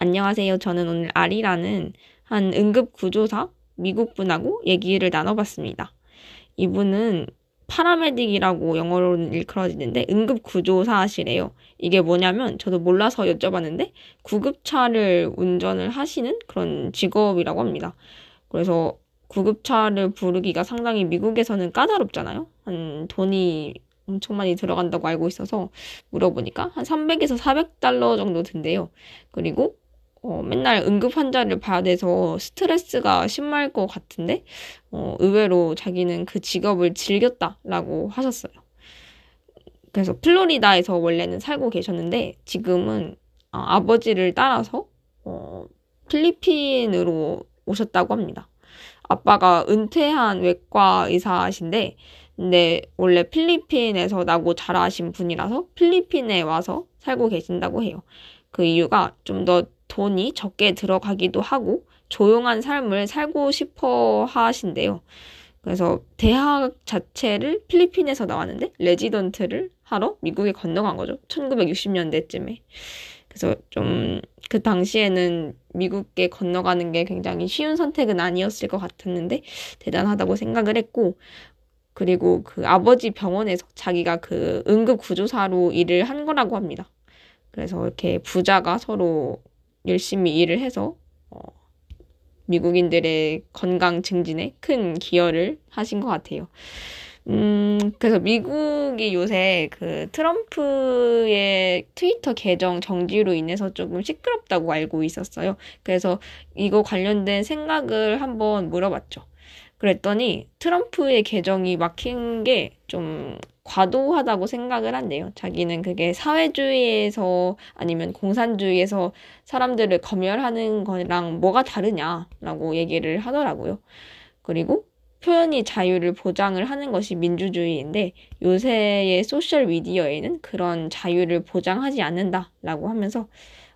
안녕하세요. 저는 오늘 아리라는 한 응급구조사 미국 분하고 얘기를 나눠봤습니다. 이분은 파라메딕이라고 영어로는 일컬어지는데 응급구조사시래요. 이게 뭐냐면 저도 몰라서 여쭤봤는데 구급차를 운전을 하시는 그런 직업이라고 합니다. 그래서 구급차를 부르기가 상당히 미국에서는 까다롭잖아요. 한 돈이 엄청 많이 들어간다고 알고 있어서 물어보니까 한 300에서 400달러 정도 든대요. 그리고 어, 맨날 응급 환자를 돼서 스트레스가 심할 것 같은데 어, 의외로 자기는 그 직업을 즐겼다라고 하셨어요. 그래서 플로리다에서 원래는 살고 계셨는데 지금은 어, 아버지를 따라서 어, 필리핀으로 오셨다고 합니다. 아빠가 은퇴한 외과 의사이신데 근데 원래 필리핀에서 나고 자라신 분이라서 필리핀에 와서 살고 계신다고 해요. 그 이유가 좀더 돈이 적게 들어가기도 하고 조용한 삶을 살고 싶어 하신대요. 그래서 대학 자체를 필리핀에서 나왔는데 레지던트를 하러 미국에 건너간 거죠. 1960년대쯤에. 그래서 좀 그 당시에는 미국에 건너가는 게 굉장히 쉬운 선택은 아니었을 것 같았는데 대단하다고 생각을 했고 그리고 그 아버지 병원에서 자기가 그 응급 구조사로 일을 한 거라고 합니다. 그래서 이렇게 부자가 서로 열심히 일을 해서 어, 미국인들의 건강 증진에 큰 기여를 하신 것 같아요. 음, 그래서 미국이 요새 그 트럼프의 트위터 계정 정지로 인해서 조금 시끄럽다고 알고 있었어요. 그래서 이거 관련된 생각을 한번 물어봤죠. 그랬더니 트럼프의 계정이 막힌 게 좀 과도하다고 생각을 한대요. 자기는 그게 사회주의에서 아니면 공산주의에서 사람들을 검열하는 거랑 뭐가 다르냐라고 얘기를 하더라고요. 그리고 표현이 자유를 보장을 하는 것이 민주주의인데 요새의 소셜 미디어에는 그런 자유를 보장하지 않는다라고 하면서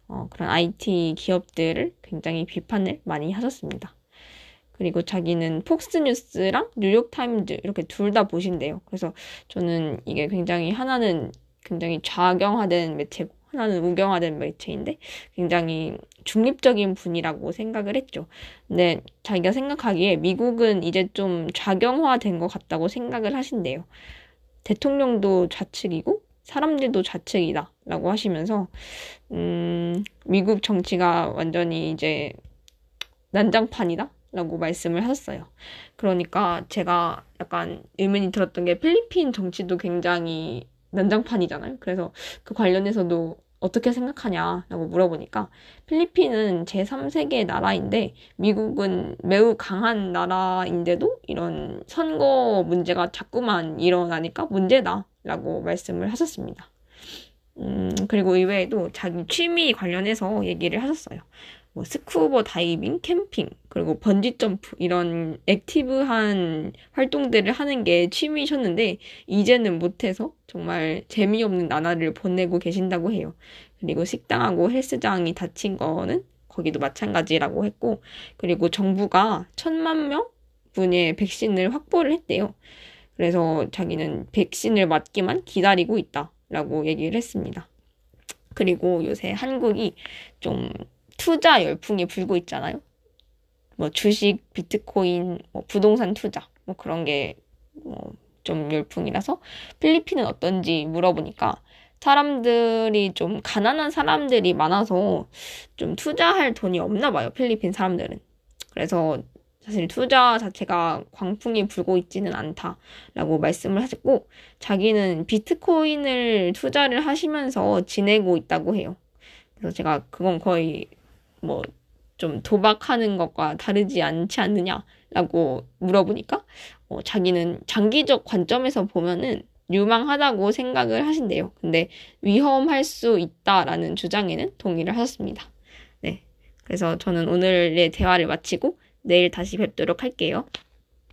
어, 그런 IT 기업들을 굉장히 비판을 많이 하셨습니다. 그리고 자기는 폭스뉴스랑 뉴욕타임즈 이렇게 둘 다 보신대요. 그래서 저는 이게 굉장히 하나는 굉장히 좌경화된 매체고 하나는 우경화된 매체인데 굉장히 중립적인 분이라고 생각을 했죠. 근데 자기가 생각하기에 미국은 이제 좀 좌경화된 것 같다고 생각을 하신대요. 대통령도 좌측이고 사람들도 좌측이다 라고 하시면서 음, 미국 정치가 완전히 이제 난장판이다 라고 말씀을 하셨어요. 그러니까 제가 약간 의문이 들었던 게 필리핀 정치도 굉장히 난장판이잖아요. 그래서 그 관련해서도 어떻게 생각하냐라고 물어보니까 필리핀은 제3세계 나라인데 미국은 매우 강한 나라인데도 이런 선거 문제가 자꾸만 일어나니까 문제다라고 말씀을 하셨습니다. 음, 그리고 이외에도 자기 취미 관련해서 얘기를 하셨어요. 뭐 스쿠버 다이빙, 캠핑, 그리고 번지 점프 이런 active한 활동들을 하는 게 취미셨는데 이제는 못해서 정말 재미없는 나날을 보내고 계신다고 해요. 그리고 식당하고 헬스장이 닫힌 거는 거기도 마찬가지라고 했고 그리고 정부가 천만 명 분의 백신을 확보를 했대요. 그래서 자기는 백신을 맞기만 기다리고 있다라고 얘기를 했습니다. 그리고 요새 한국이 좀 투자 열풍이 불고 있잖아요. 뭐 주식, 비트코인, 뭐 부동산 투자, 뭐 그런 게 뭐 좀 열풍이라서 필리핀은 어떤지 물어보니까 사람들이 좀 가난한 사람들이 많아서 좀 투자할 돈이 없나 봐요. 필리핀 사람들은. 그래서 사실 투자 자체가 광풍이 불고 있지는 않다라고 말씀을 하셨고 자기는 비트코인을 투자를 하시면서 지내고 있다고 해요. 그래서 제가 그건 거의 뭐 좀 도박하는 것과 다르지 않지 않느냐라고 물어보니까 어, 자기는 장기적 관점에서 보면은 유망하다고 생각을 하신대요. 근데 위험할 수 있다라는 주장에는 동의를 하셨습니다. 네. 그래서 저는 오늘의 대화를 마치고 내일 다시 뵙도록 할게요.